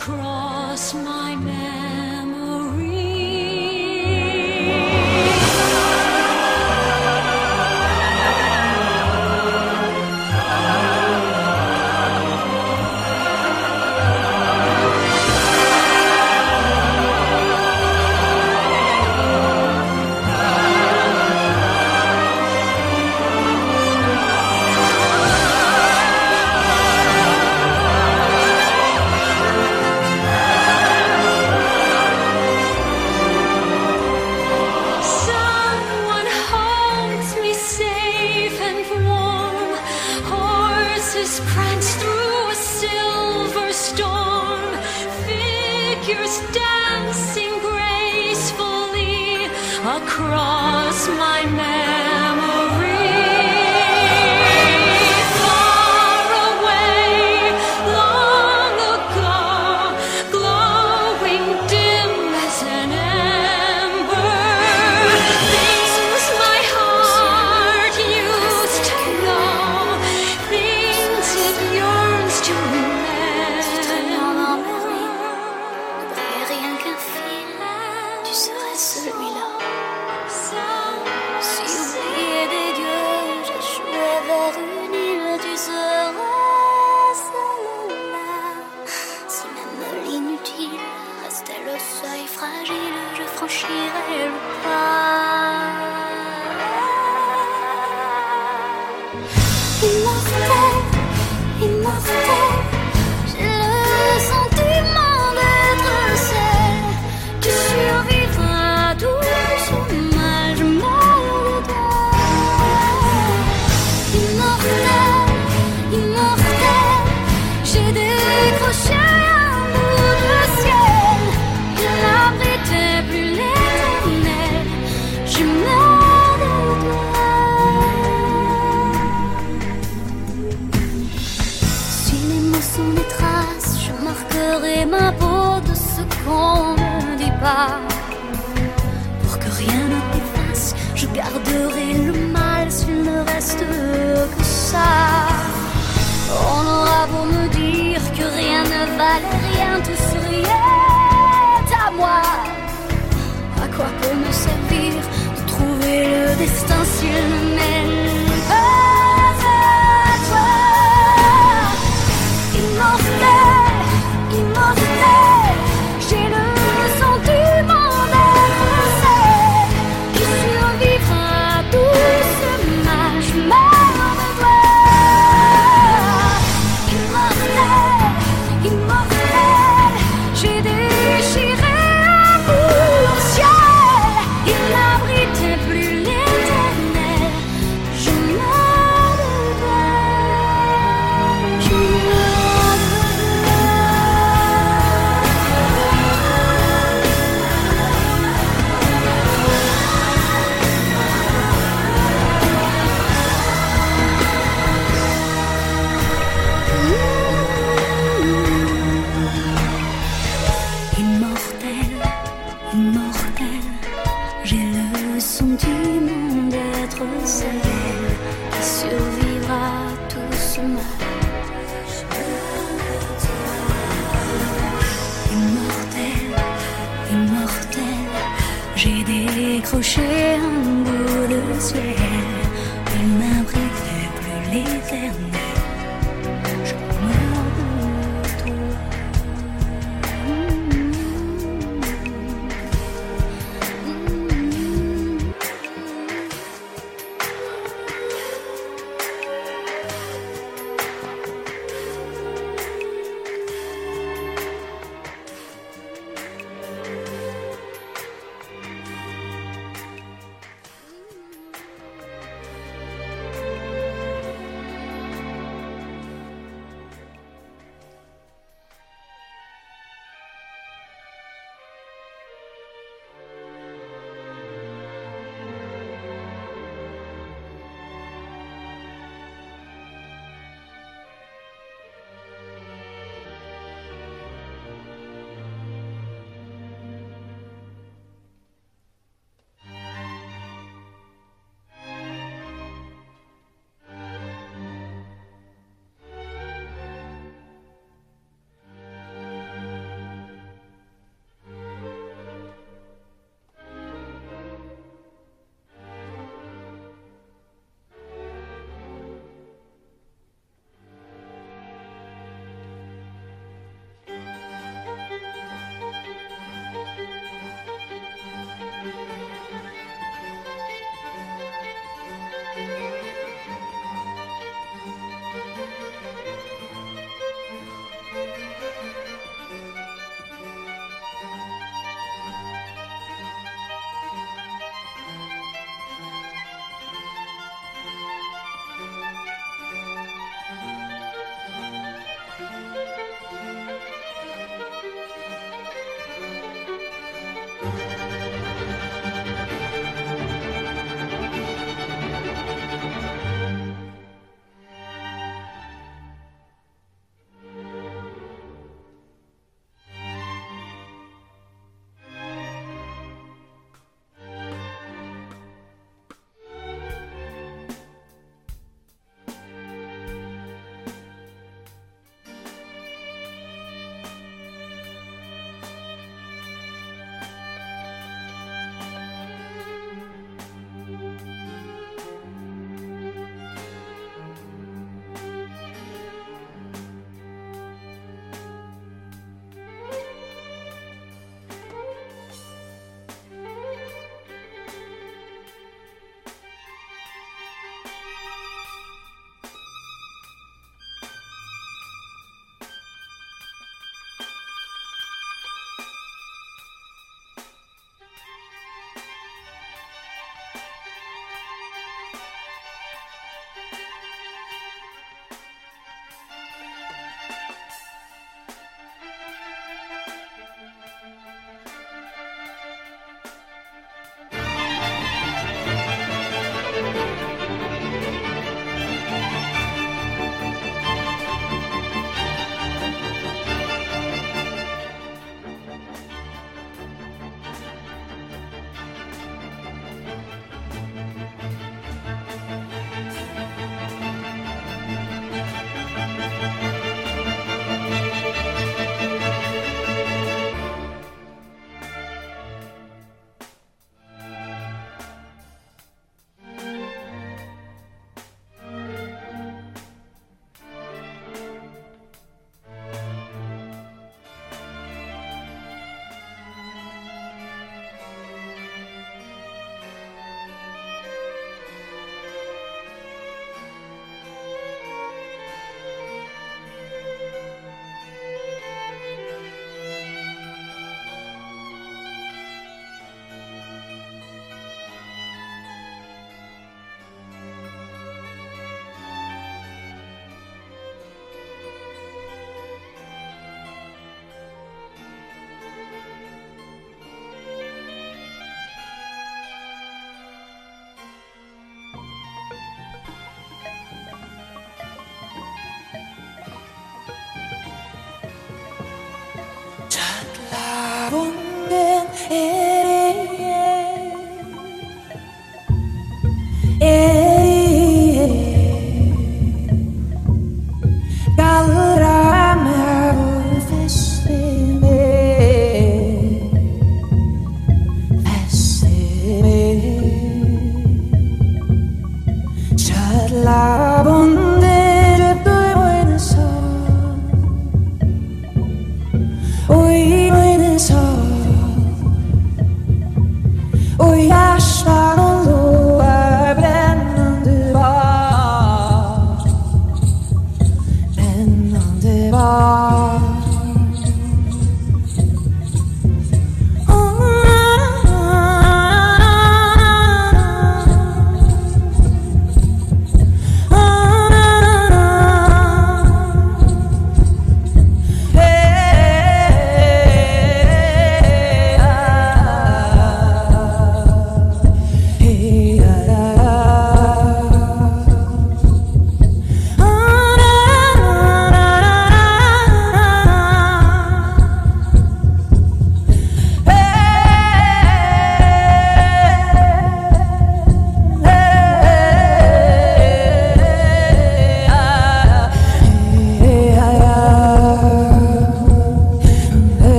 across my neck. franchirai le pas. On aura beau me dire que rien ne valait rien, tout souriait à moi. À quoi peut me servir de trouver le destin s'il ne m'aime Send